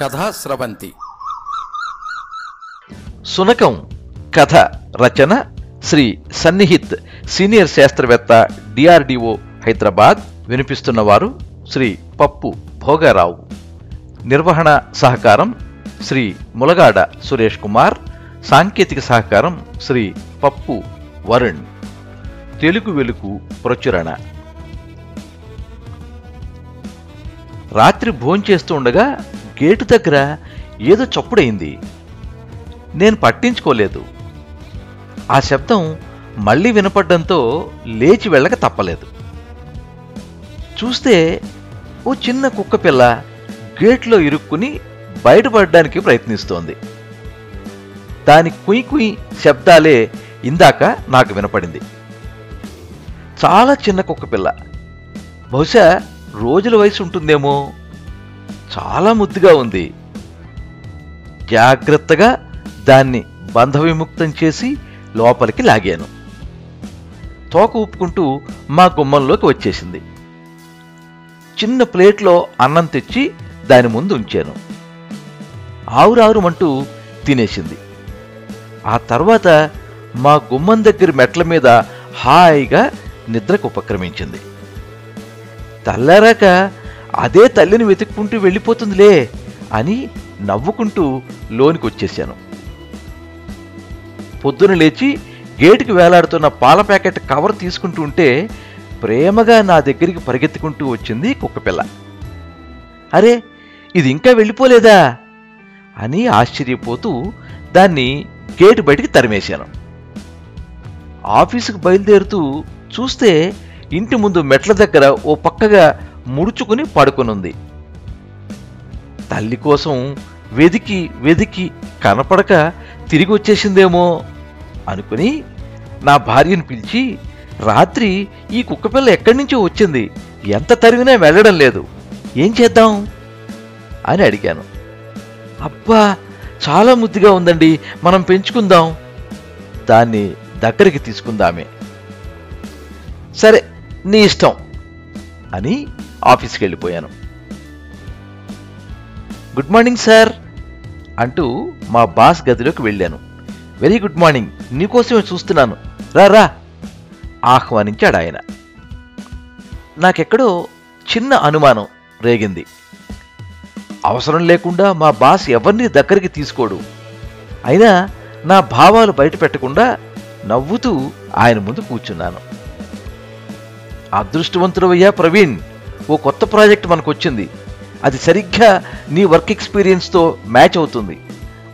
కథా స్రవంతి. సునకం కథ రచన శ్రీ సన్నిహిత్ సీనియర్ శాస్త్రవేత్త డిఆర్డిఓ హైదరాబాద్. వినిపిస్తున్నవారు శ్రీ పప్పు భోగారావు. నిర్వహణ సహకారం శ్రీ ములగాడ సురేష్ కుమార్. సాంకేతిక సహకారం శ్రీ పప్పు వరుణ్. తెలుగు వెలుగు ప్రచురణ. రాత్రి భోంచేస్తూ ఉండగా గేటు దగ్గర ఏదో చప్పుడైంది నేను పట్టించుకోలేదు. ఆ శబ్దం మళ్ళీ వినపడ్డంతో లేచి వెళ్ళక తప్పలేదు. చూస్తే ఓ చిన్న కుక్క పిల్ల గేట్లో ఇరుక్కుని బయటపడడానికి ప్రయత్నిస్తోంది. దాని కుయ్ కుయ్ శబ్దాలే ఇందాక నాకు వినపడింది. చాలా చిన్న కుక్క పిల్ల. బహుశా రోజుల వయసు ఉంటుందేమో? చాలా ముద్దుగా ఉంది. జాగ్రత్తగా దాన్ని బంధ విముక్తం చేసి లోపలికి లాగాను. తోక ఊపుకుంటూ మా గుమ్మంలోకి వచ్చేసింది. చిన్న ప్లేట్లో అన్నం తెచ్చి దాని ముందు ఉంచాను. ఆవురావురమంటూ తినేసింది. ఆ తర్వాత మా గుమ్మం దగ్గర మెట్ల మీద హాయిగా నిద్రకు ఉపక్రమించింది. తల్లారాక అదే తల్లిని వెతుక్కుంటూ వెళ్ళిపోతుందిలే అని నవ్వుకుంటూ లోనికి వచ్చేశాను పొద్దున లేచి గేటుకి వేలాడుతున్న పాల ప్యాకెట్ కవర్ తీసుకుంటూ ఉంటే ప్రేమగా నా దగ్గరికి పరిగెత్తుకుంటూ వచ్చింది కుక్కపిల్ల అరే ఇది ఇంకా వెళ్ళిపోలేదా? అని ఆశ్చర్యపోతూ దాన్ని గేటు బయటికి తరిమేశాను. ఆఫీసుకు బయలుదేరుతూ చూస్తే ఇంటి ముందు మెట్ల దగ్గర ఓ పక్కగా ముడుచుకుని పడుకొనుంది. తల్లి కోసం వెదికి వెదికి కనపడక తిరిగి వచ్చేసిందేమో అనుకుని నా భార్యను పిలిచి రాత్రి ఈ కుక్కపిల్ల ఎక్కడి నుంచో వచ్చింది? ఎంత తరిగినా వెళ్ళడం లేదు. ఏం చేద్దాం? అని అడిగాను. అబ్బా చాలా ముద్దుగా ఉందండి. మనం పెంచుకుందాం. దాన్ని దగ్గరికి తీసుకుందామే. సరే నీ ఇష్టం అని ఆఫీస్కి వెళ్ళిపోయాను. గుడ్ మార్నింగ్ సార్ అంటూ మా బాస్ గదిలోకి వెళ్ళాను. వెరీ గుడ్ మార్నింగ్ నీకోసమే చూస్తున్నాను. రా రా ఆహ్వానించాడు ఆయన. నాకెక్కడో చిన్న అనుమానం రేగింది. అవసరం లేకుండా మా బాస్ ఎవరిని దగ్గరికి తీసుకోడు. అయినా నా భావాలు బయట పెట్టకుండా నవ్వుతూ ఆయన ముందు కూర్చున్నాను. అదృష్టవంతుడవయ్యా ప్రవీణ్ ఓ కొత్త ప్రాజెక్ట్ మనకు వచ్చింది అది సరిగ్గా నీ వర్క్ ఎక్స్పీరియన్స్తో మ్యాచ్ అవుతుంది.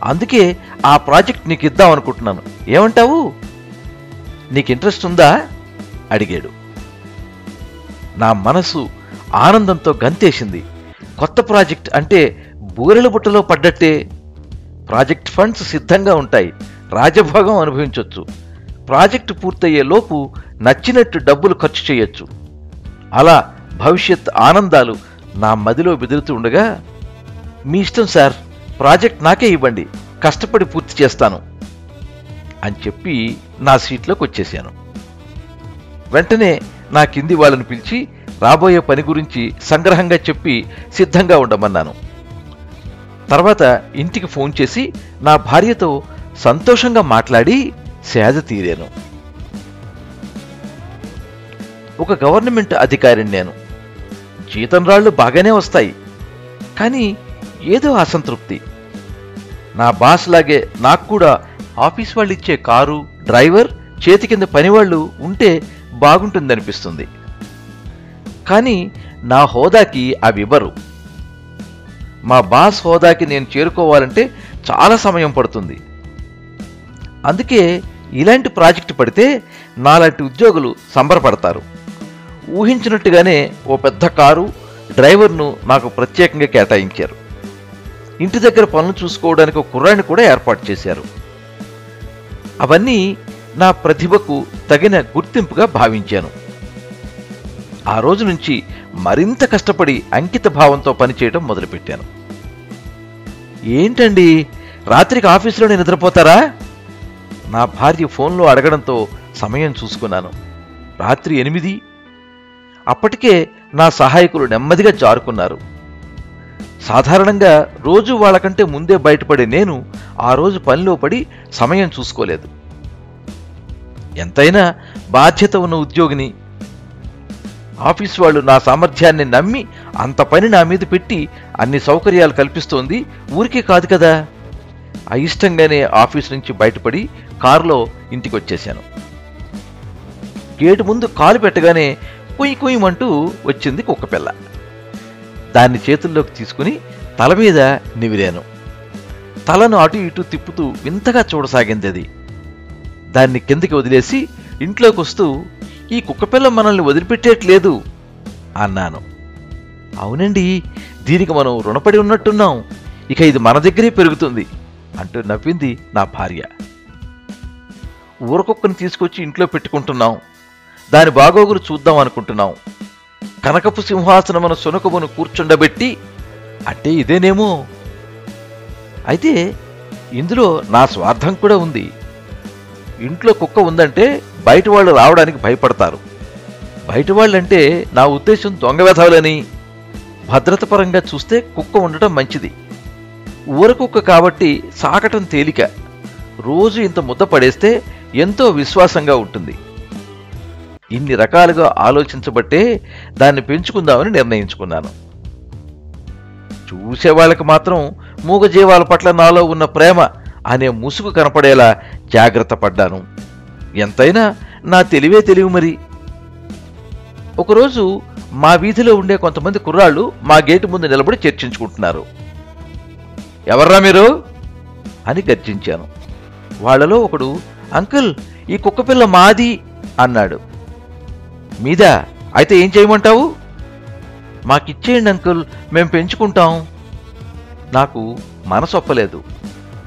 అందుకే ఆ ప్రాజెక్ట్ నీకు ఇద్దాం అనుకుంటున్నాను. ఏమంటావు? నీకు ఇంట్రెస్ట్ ఉందా అడిగాడు. నా మనసు ఆనందంతో గంతేసింది. కొత్త ప్రాజెక్ట్ అంటే బూరెల బుట్టలో పడ్డట్టే ప్రాజెక్ట్ ఫండ్స్ సిద్ధంగా ఉంటాయి. రాజభోగం అనుభవించవచ్చు ప్రాజెక్టు పూర్తయ్యే లోపు నచ్చినట్టు డబ్బులు ఖర్చు చేయొచ్చు. అలా భవిష్యత్ ఆనందాలు నా మదిలో బెదురుతూ ఉండగా మీ ఇష్టం సార్ ప్రాజెక్ట్ నాకే ఇవ్వండి కష్టపడి పూర్తి చేస్తాను అని చెప్పి నా సీట్లోకి వచ్చేసాను. వెంటనే నా కింది వాళ్ళని పిలిచి రాబోయే పని గురించి సంగ్రహంగా చెప్పి సిద్ధంగా ఉండమన్నాను. తర్వాత ఇంటికి ఫోన్ చేసి నా భార్యతో సంతోషంగా మాట్లాడి సేద తీరాను. ఒక గవర్నమెంట్ అధికారిని నేను జీతం రాళ్ళు బాగానే వస్తాయి. కానీ ఏదో అసంతృప్తి. నా బాస్ లాగే నాకు కూడా ఆఫీస్ వాళ్ళు ఇచ్చే కారు డ్రైవర్ చేతి కింద పనివాళ్ళు ఉంటే బాగుంటుందనిపిస్తుంది. కానీ నా హోదాకి అవి ఇవ్వరు. మా బాస్ హోదాకి నేను చేరుకోవాలంటే చాలా సమయం పడుతుంది. అందుకే ఇలాంటి ప్రాజెక్టు పడితే నాలాంటి ఉద్యోగులు సంబరపడతారు. ఊహించినట్టుగానే ఓ పెద్ద కారు డ్రైవర్ను నాకు ప్రత్యేకంగా కేటాయించారు. ఇంటి దగ్గర పనులు చూసుకోవడానికి ఒక కుర్రాన్ని కూడా ఏర్పాటు చేశారు. అవన్నీ నా ప్రతిభకు తగిన గుర్తింపుగా భావించాను. ఆ రోజు నుంచి మరింత కష్టపడి అంకిత భావంతో పనిచేయడం మొదలుపెట్టాను. ఏంటండి? రాత్రికి ఆఫీసులోనే నిద్రపోతారా? నా భార్య ఫోన్లో అడగడంతో సమయం చూసుకున్నాను. రాత్రి ఎనిమిది అప్పటికే నా సహాయకులు నెమ్మదిగా జారుకున్నారు. సాధారణంగా రోజు వాళ్ళకంటే ముందే బయటపడే నేను ఆ రోజు పనిలో పడి సమయం చూసుకోలేదు. ఎంతైనా బాధ్యత ఉన్న ఉద్యోగిని ఆఫీస్ వాళ్ళు నా సామర్థ్యాన్ని నమ్మి అంత పని నా మీద పెట్టి అన్ని సౌకర్యాలు కల్పిస్తోంది ఊరికే కాదు కదా. అయిష్టంగానే ఆఫీస్ నుంచి బయటపడి కారులో ఇంటికి వచ్చేశాను గేటు ముందు కాలు పెట్టగానే కుయ్యి కుయ్యమంటూ వచ్చింది కుక్కపిల్ల. దాన్ని చేతుల్లోకి తీసుకుని తల మీద నివిరాను. తలను అటు ఇటు తిప్పుతూ వింతగా చూడసాగింది అది దాన్ని కిందకి వదిలేసి ఇంట్లోకి వస్తూ ఈ కుక్కపిల్ల మనల్ని వదిలిపెట్టేట్లేదు అన్నాను. అవునండి దీనికి మనం రుణపడి ఉన్నట్టున్నాం. ఇక ఇది మన దగ్గరే పెరుగుతుంది అంటూ నవ్వింది నా భార్య. ఊరకొక్కని తీసుకొచ్చి ఇంట్లో పెట్టుకుంటున్నాం. దాని బాగోగులు చూద్దాం అనుకుంటున్నాం. కనకపు సింహాసనమున సునకమును కూర్చుండబెట్టి అంటే ఇదేనేమో? అయితే ఇందులో నా స్వార్థం కూడా ఉంది. ఇంట్లో కుక్క ఉందంటే బయట వాళ్ళు రావడానికి భయపడతారు. బయట వాళ్ళంటే నా ఉద్దేశం దొంగ వెధవలని భద్రత పరంగా చూస్తే కుక్క ఉండటం మంచిది. ఊర కుక్క కాబట్టి సాకటం తేలిక. రోజు ఇంత ముద్ద పడేస్తే ఎంతో విశ్వాసంగా ఉంటుంది. ఇన్ని రకాలుగా ఆలోచించబట్టే దాన్ని పెంచుకుందామని నిర్ణయించుకున్నాను. చూసేవాళ్ళకి మాత్రం మూగజీవాల పట్ల నాలో ఉన్న ప్రేమ అనే ముసుగు కనపడేలా జాగ్రత్త పడ్డాను. ఎంతైనా నా తెలివే తెలివి మరి. ఒకరోజు మా వీధిలో ఉండే కొంతమంది కుర్రాళ్ళు మా గేటు ముందు నిలబడి చర్చించుకుంటున్నారు. ఎవర్రా మీరు? అని గర్జించాను. వాళ్ళలో ఒకడు అంకుల్ ఈ కుక్కపిల్ల మాది అన్నాడు. మీద అయితే ఏం చేయమంటావు? మాకిచ్చేయండి అంకుల్ మేం పెంచుకుంటాం. నాకు మనసు ఒప్పలేదు.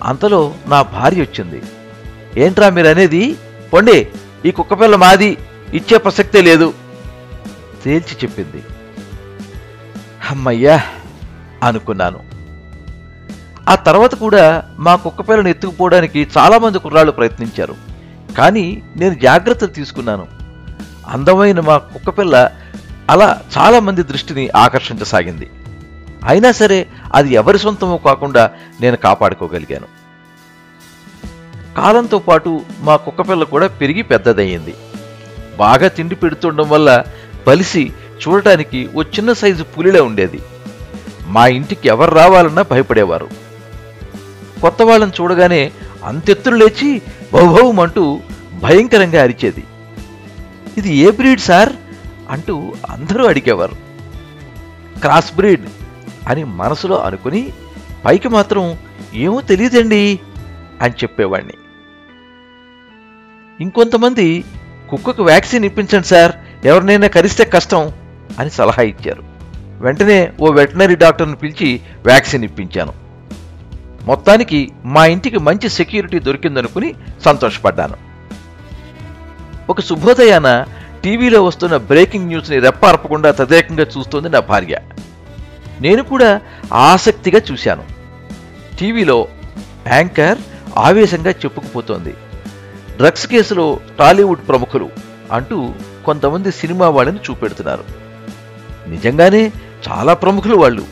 అంతలో నా భార్య వచ్చింది. ఏంట్రా మీరనేది? అనేది పొండి ఈ కుక్కపిల్ల మాది ఇచ్చే ప్రసక్తే లేదు తేల్చి చెప్పింది. అమ్మయ్యా అనుకున్నాను. ఆ తర్వాత కూడా మా కుక్కపిల్లను ఎత్తుకుపోవడానికి చాలామంది కుర్రాళ్ళు ప్రయత్నించారు. కానీ నేను జాగ్రత్తలు తీసుకున్నాను. అందమైన మా కుక్కపిల్ల అలా చాలామంది దృష్టిని ఆకర్షించసాగింది. అయినా సరే అది ఎవరి సొంతమో కాకుండా నేను కాపాడుకోగలిగాను. కాలంతో పాటు మా కుక్కపిల్ల కూడా పెరిగి పెద్దదయ్యింది. బాగా తిండి పెడుతుండడం వల్ల బలిసి చూడటానికి ఓ చిన్న సైజు పులిలా ఉండేది. మా ఇంటికి ఎవరు రావాలన్నా భయపడేవారు. కొత్త వాళ్ళని చూడగానే అంతెత్తులు లేచి బహుభౌమంటూ భయంకరంగా అరిచేది. ఇది ఏ బ్రీడ్ సార్? అంటూ అందరూ అడిగేవారు. క్రాస్ బ్రీడ్ అని మనసులో అనుకుని పైకి మాత్రం ఏమో తెలియదండి అని చెప్పేవాణ్ణి. ఇంకొంతమంది కుక్కకు వ్యాక్సిన్ ఇప్పించండి సార్. ఎవరినైనా కరిస్తే కష్టం అని సలహా ఇచ్చారు. వెంటనే ఓ వెటనరీ డాక్టర్ని పిలిచి వ్యాక్సిన్ ఇప్పించాను. మొత్తానికి మా ఇంటికి మంచి సెక్యూరిటీ దొరికిందనుకుని సంతోషపడ్డాను. ఒక శుభోదయాన టీవీలో వస్తున్న బ్రేకింగ్ న్యూస్ని రెప్పార్పకుండా తదేకంగా చూస్తోంది నా భార్య. నేను కూడా ఆసక్తిగా చూశాను. టీవీలో యాంకర్ ఆవేశంగా చెప్పుకుపోతోంది. డ్రగ్స్ కేసులో టాలీవుడ్ ప్రముఖులు అంటూ కొంతమంది సినిమా వాళ్ళని చూపెడుతున్నారు. నిజంగానే చాలా ప్రముఖులు వాళ్ళు.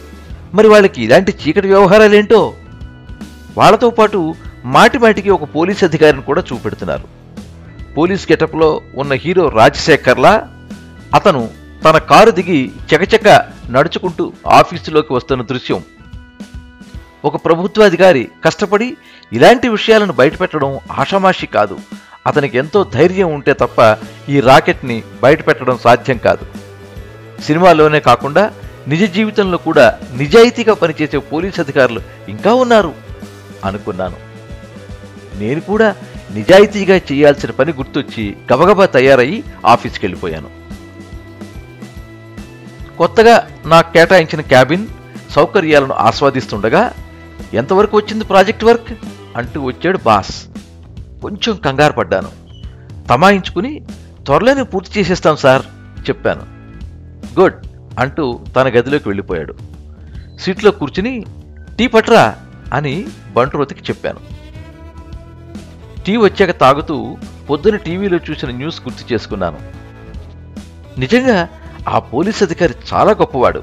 మరి వాళ్ళకి ఇలాంటి చీకటి వ్యవహారాలేంటో? వాళ్ళతో పాటు మాటిమాటికి ఒక పోలీస్ అధికారిని కూడా చూపెడుతున్నారు. పోలీస్ గెటప్లో ఉన్న హీరో రాజశేఖర్లా అతను తన కారు దిగి చకచక నడుచుకుంటూ ఆఫీసులోకి వస్తున్న దృశ్యం. ఒక ప్రభుత్వాధికారి కష్టపడి ఇలాంటి విషయాలను బయటపెట్టడం ఆషామాషి కాదు. అతనికి ఎంతో ధైర్యం ఉంటే తప్ప ఈ రాకెట్ని బయటపెట్టడం సాధ్యం కాదు. సినిమాలోనే కాకుండా నిజ జీవితంలో కూడా నిజాయితీగా పనిచేసే పోలీస్ అధికారులు ఇంకా ఉన్నారు అనుకున్నాను. నేను కూడా నిజాయితీగా చేయాల్సిన పని గుర్తొచ్చి గబగబా తయారయ్యి ఆఫీస్కి వెళ్ళిపోయాను కొత్తగా నాకు కేటాయించిన క్యాబిన్ సౌకర్యాలను ఆస్వాదిస్తుండగా ఎంతవరకు వచ్చింది ప్రాజెక్ట్ వర్క్? అంటూ వచ్చాడు బాస్. కొంచెం కంగారు పడ్డాను. తమాయించుకుని త్వరలోనే పూర్తి చేసేస్తాం సార్ చెప్పాను. గుడ్ అంటూ తన గదిలోకి వెళ్ళిపోయాడు. సీట్లో కూర్చుని టీ పట్రా అని బంట్రోతికి చెప్పాను. టీ వచ్చాక తాగుతూ పొద్దున టీవీలో చూసిన న్యూస్ గుర్తు చేసుకున్నాను. నిజంగా ఆ పోలీస్ అధికారి చాలా గొప్పవాడు.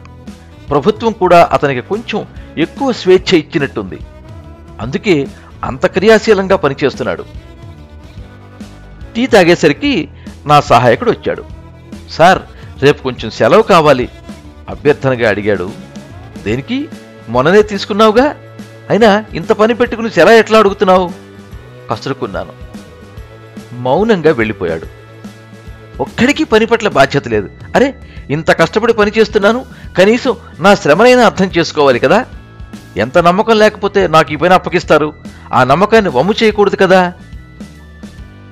ప్రభుత్వం కూడా అతనికి కొంచెం ఎక్కువ స్వేచ్ఛ ఇచ్చినట్టుంది. అందుకే అంత క్రియాశీలంగా పనిచేస్తున్నాడు. టీ తాగేసరికి నా సహాయకుడు వచ్చాడు. సార్ రేపు కొంచెం సెలవు కావాలి అభ్యర్థనగా అడిగాడు. దేనికి? మొన్ననే తీసుకున్నావుగా? అయినా ఇంత పని పెట్టుకుని సెలవు ఎట్లా అడుగుతున్నావు? పసురుకున్నాను. మౌనంగా వెళ్ళిపోయాడు. ఒక్కడికి పని పట్ల బాధ్యత లేదు. అరే ఇంత కష్టపడి పని చేస్తున్నాను కనీసం నా శ్రమనైనా అర్థం చేసుకోవాలి కదా? ఎంత నమ్మకం లేకపోతే నాకు ఈ పని అప్పగిస్తారు? ఆ నమ్మకాన్ని వమ్ము చేయకూడదు కదా?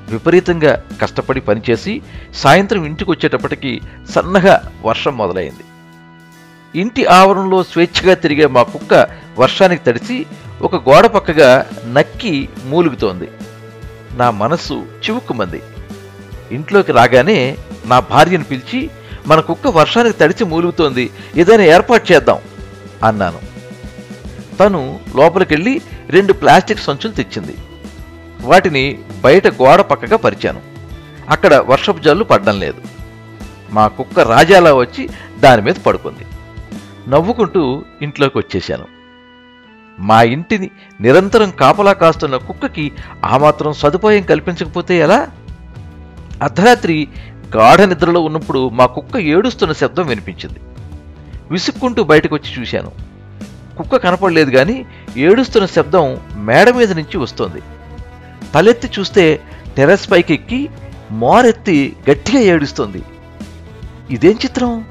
విపరీతంగా కష్టపడి పనిచేసి సాయంత్రం ఇంటికి వచ్చేటప్పటికి సన్నగా వర్షం మొదలైంది. ఇంటి ఆవరణలో స్వేచ్ఛగా తిరిగే మా కుక్క వర్షానికి తడిసి ఒక గోడ పక్కగా నక్కి మూలుగుతోంది. నా మనస్సు చివుక్కుమంది. ఇంట్లోకి రాగానే నా భార్యను పిలిచి మన కుక్క వర్షానికి తడిచి మూలుగుతోంది ఏదైనా ఏర్పాటు చేద్దాం అన్నాను. తను లోపలికెళ్ళి రెండు ప్లాస్టిక్ సంచులు తెచ్చింది. వాటిని బయట గోడ పక్కగా పరిచాను. అక్కడ వర్షపు జల్లు పడ్డం లేదు. మా కుక్క రాజాలా వచ్చి దాని మీద పడుకుంది. నవ్వుకుంటూ ఇంట్లోకి వచ్చేశాను. మా ఇంటిని నిరంతరం కాపలా కాస్తున్న కుక్కకి ఆ మాత్రం సదుపాయం కల్పించకపోతే ఎలా? అర్ధరాత్రి గాఢ నిద్రలో ఉన్నప్పుడు మా కుక్క ఏడుస్తున్న శబ్దం వినిపించింది. విసుక్కుంటూ బయటకు వచ్చి చూశాను. కుక్క కనపడలేదు కానీ ఏడుస్తున్న శబ్దం మేడ మీద నుంచి వస్తోంది. తలెత్తి చూస్తే టెర్రస్ పైకి ఎక్కి మోరెత్తి గట్టిగా ఏడుస్తోంది. ఇదేం చిత్రం?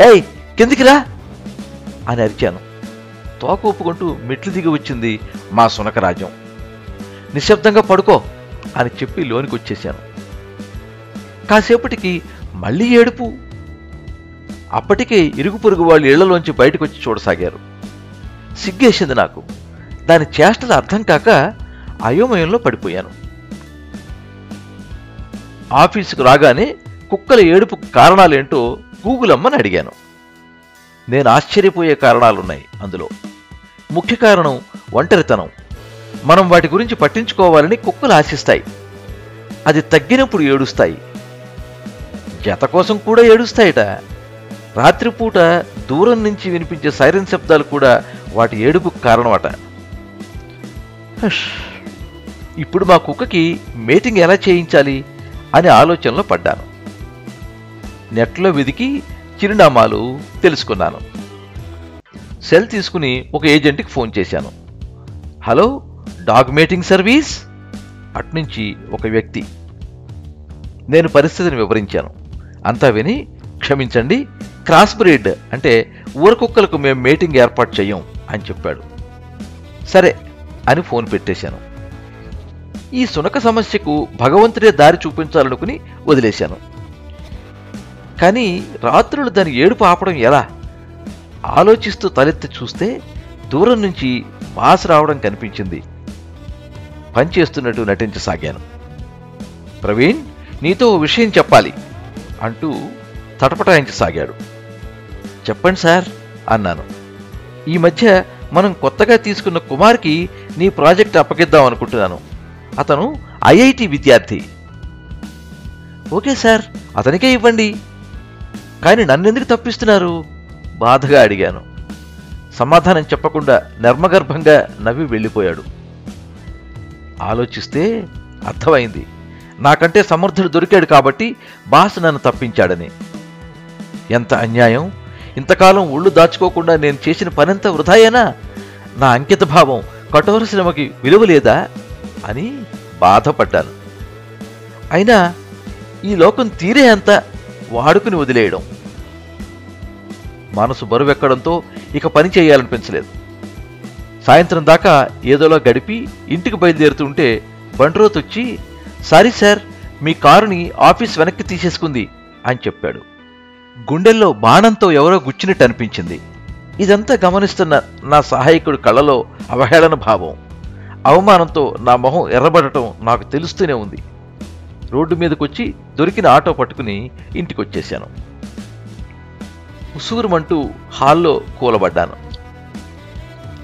ఏయ్ కిందికి రా! అని అరిచాను. తోక ఒప్పుకుంటూ మెట్లు దిగి వచ్చింది మా సునకరాజ్యం నిశ్శబ్దంగా పడుకో అని చెప్పి లోనికి వచ్చేశాను. కాసేపటికి మళ్ళీ ఏడుపు. అప్పటికే ఇరుగు పొరుగు వాళ్ళు ఇళ్ళలోంచి బయటకు వచ్చి చూడసాగారు. సిగ్గేసింది నాకు. దాని చేష్టలు అర్థం కాక అయోమయంలో పడిపోయాను. ఆఫీసుకు రాగానే కుక్కల ఏడుపు కారణాలేంటో గూగుల్ అమ్మని అడిగాను. నేను ఆశ్చర్యపోయే కారణాలున్నాయి అందులో. ముఖ్య కారణం ఒంటరితనం. మనం వాటి గురించి పట్టించుకోవాలని కుక్కలు ఆశిస్తాయి. అది తగ్గినప్పుడు ఏడుస్తాయి. జత కోసం కూడా ఏడుస్తాయట. రాత్రిపూట దూరం నుంచి వినిపించే సైరన్ శబ్దాలు కూడా వాటి ఏడుపుకు కారణమట. ఇప్పుడు మా కుక్కకి మీటింగ్ ఎలా చేయించాలి అనే ఆలోచనలో పడ్డాను. నెట్లో వెదికి చిరునామాలు తెలుసుకున్నాను. సెల్ తీసుకుని ఒక ఏజెంట్కి ఫోన్ చేశాను. Hello dog meeting service? అట్నుంచి ఒక వ్యక్తి. నేను పరిస్థితిని వివరించాను. అంతా విని క్షమించండి క్రాస్ బ్రీడ్ అంటే ఊరకుక్కలకు మేము మీటింగ్ ఏర్పాటు చేయం అని చెప్పాడు. సరే అని ఫోన్ పెట్టేశాను. ఈ సునక సమస్యకు భగవంతుడే దారి చూపించాలనుకుని వదిలేశాను. కానీ రాత్రులు దాని ఏడుపు ఆపడం ఎలా? ఆలోచిస్తూ తలెత్తి చూస్తే దూరం నుంచి బాస్ రావడం కనిపించింది. పనిచేస్తున్నట్టు నటించసాగాను. ప్రవీణ్ నీతో ఓ విషయం చెప్పాలి అంటూ తటపటాయించసాగాడు. చెప్పండి సార్ అన్నాను. ఈ మధ్య మనం కొత్తగా తీసుకున్న కుమార్కి నీ ప్రాజెక్ట్ అప్పగిద్దాం అనుకుంటున్నాను. అతను ఐఐటి విద్యార్థి. ఓకే సార్ అతనికే ఇవ్వండి. కానీ నన్నెందుకు తప్పిస్తున్నారు? బాధగా అడిగాను. సమాధానం చెప్పకుండా నర్మగర్భంగా నవ్వి వెళ్ళిపోయాడు. ఆలోచిస్తే అర్థమైంది. నాకంటే సమర్థుడు దొరికాడు కాబట్టి బాస్ నన్ను తప్పించాడని. ఎంత అన్యాయం? ఇంతకాలం ఒళ్ళు దాచుకోకుండా నేను చేసిన పనంతా వృధాయేనా? నా అంకిత భావం కఠోర శ్రమకి విలువ లేదా అని బాధపడ్డాను. అయినా ఈ లోకం తీరే అంత వాడుకుని వదిలేయడం. మనసు బరువెక్కడంతో ఇక పని చేయాలనిపించలేదు. సాయంత్రం దాకా ఏదోలా గడిపి ఇంటికి బయలుదేరుతుంటే బండ్రోత్ వచ్చి సారీ సార్ మీ కారుని ఆఫీస్ వెనక్కి తీసేసుకుంది అని చెప్పాడు. గుండెల్లో బాణంతో ఎవరో గుచ్చినట్టు అనిపించింది. ఇదంతా గమనిస్తున్న నా సహాయకుడి కళ్ళలో అవహేళన భావం. అవమానంతో నా మొహం ఎర్రబడటం నాకు తెలుస్తూనే ఉంది. రోడ్డు మీదకొచ్చి దొరికిన ఆటో పట్టుకుని ఇంటికొచ్చేశాను. ఉసూరుమంటూ హాల్లో కూలబడ్డాను.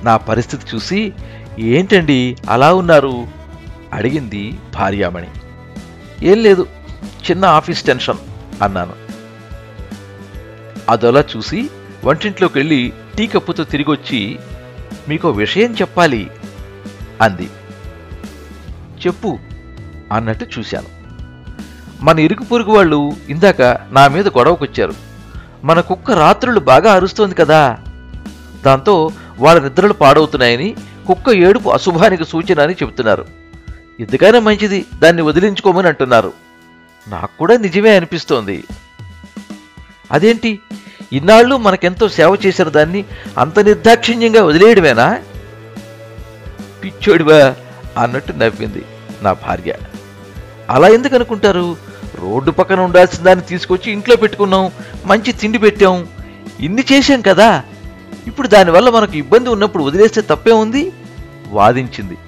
నా పరిస్థితి చూసి ఏంటండి అలా ఉన్నారు? అడిగింది భార్యామణి. ఏం లేదు చిన్న ఆఫీస్ టెన్షన్ అన్నాను. అదొలా చూసి వంటింట్లోకి వెళ్ళి టీ కప్పుతో తిరిగి వచ్చి మీకు విషయం చెప్పాలి అంది. చెప్పు అన్నట్టు చూశాను. మన ఇరుగు పొరుగు వాళ్ళు ఇందాక నా మీద గొడవకొచ్చారు. మన కుక్క రాత్రులు బాగా అరుస్తోంది కదా. దాంతో వాళ్ళ నిద్రలు పాడవుతున్నాయని కుక్క ఏడుపు అశుభానికి సూచన అని చెబుతున్నారు. ఎందుకైనా మంచిది దాన్ని వదిలించుకోమని అంటున్నారు. నాకు కూడా నిజమే అనిపిస్తోంది. అదేంటి? ఇన్నాళ్ళు మనకెంతో సేవ చేసిన దాన్ని అంత నిర్దాక్షిణ్యంగా వదిలేయడమేనా? పిచ్చోడివా అన్నట్టు నవ్వింది నా భార్య. అలా ఎందుకు అనుకుంటారు? రోడ్డు పక్కన ఉండాల్సిన దాన్ని తీసుకొచ్చి ఇంట్లో పెట్టుకున్నాం. మంచి తిండి పెట్టాం. ఇన్ని చేశాం కదా. ఇప్పుడు దానివల్ల మనకు ఇబ్బంది ఉన్నప్పుడు వదిలేస్తే తప్పే ఉంది? వాదించింది.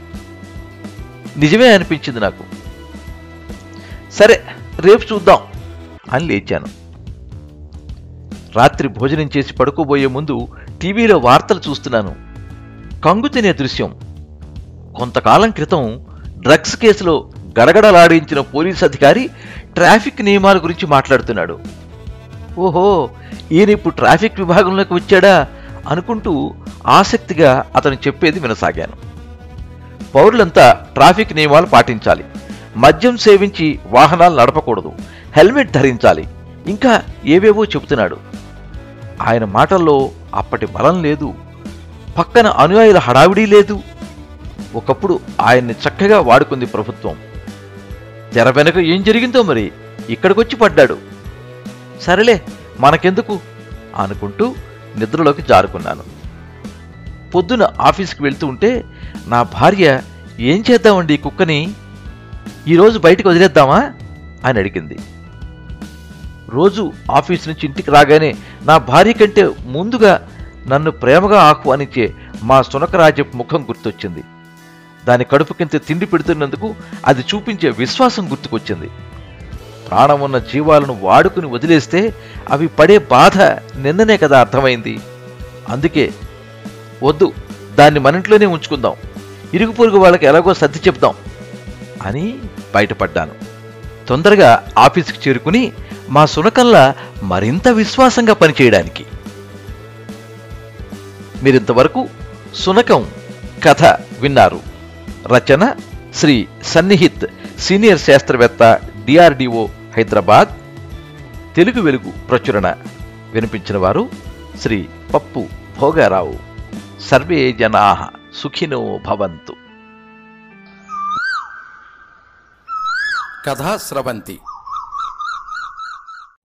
నిజమే అనిపించింది నాకు. సరే రేపు చూద్దాం అని లేచాను. రాత్రి భోజనం చేసి పడుకోబోయే ముందు టీవీలో వార్తలు చూస్తున్నాను. కంగు తినే దృశ్యం. కొంతకాలం క్రితం డ్రగ్స్ కేసులో గడగడలాడించిన పోలీస్ అధికారి ట్రాఫిక్ నియమాల గురించి మాట్లాడుతున్నాడు. ఓహో ఈయన ఇప్పుడు ట్రాఫిక్ విభాగంలోకి వచ్చాడా అనుకుంటూ ఆసక్తిగా అతను చెప్పేది వినసాగాను. పౌరులంతా ట్రాఫిక్ నియమాలు పాటించాలి. మద్యం సేవించి వాహనాలు నడపకూడదు. హెల్మెట్ ధరించాలి. ఇంకా ఏవేవో చెబుతున్నాడు. ఆయన మాటల్లో అప్పటి బలం లేదు. పక్కన అనుయాయుల హడావిడీ లేదు. ఒకప్పుడు ఆయన్ని చక్కగా వాడుకుంది ప్రభుత్వం. తెర వెనక ఏం జరిగిందో మరి? ఇక్కడికొచ్చి పడ్డాడు. సరేలే మనకెందుకు? అనుకుంటూ నిద్రలోకి జారుకున్నాను. పొద్దున ఆఫీస్కి వెళ్తూ ఉంటే నా భార్య ఏం చేద్దామండి ఈ కుక్కని? ఈరోజు బయటకు వదిలేద్దామా? అని అడిగింది. రోజు ఆఫీస్ నుంచి ఇంటికి రాగానే నా భార్య కంటే ముందుగా నన్ను ప్రేమగా ఆహ్వానించే మా సునకరాజపు ముఖం గుర్తొచ్చింది. దాని కడుపు కింద తిండి పెడుతున్నందుకు అది చూపించే విశ్వాసం గుర్తుకొచ్చింది. ప్రాణం ఉన్న జీవాలను వాడుకుని వదిలేస్తే అవి పడే బాధ నిన్ననే కదా అర్థమైంది. అందుకే వద్దు దాన్ని మన ఇంట్లోనే ఉంచుకుందాం. ఇరుగు పొరుగు వాళ్ళకి ఎలాగో సర్ది చెప్దాం అని బయటపడ్డాను. తొందరగా ఆఫీస్కి చేరుకుని మా సునకంలా మరింత విశ్వాసంగా పనిచేయడానికి. మీరింతవరకు సునకం కథ విన్నారు. రచన శ్రీ సన్నిహిత్ సీనియర్ శాస్త్రవేత్త డిఆర్డిఓ హైదరాబాద్. తెలుగు వెలుగు ప్రచురణ వినిపించిన వారు శ్రీ పప్పు భోగారావు. సర్వే జనా సుఖినో భవంతు. కథా స్రవంతి.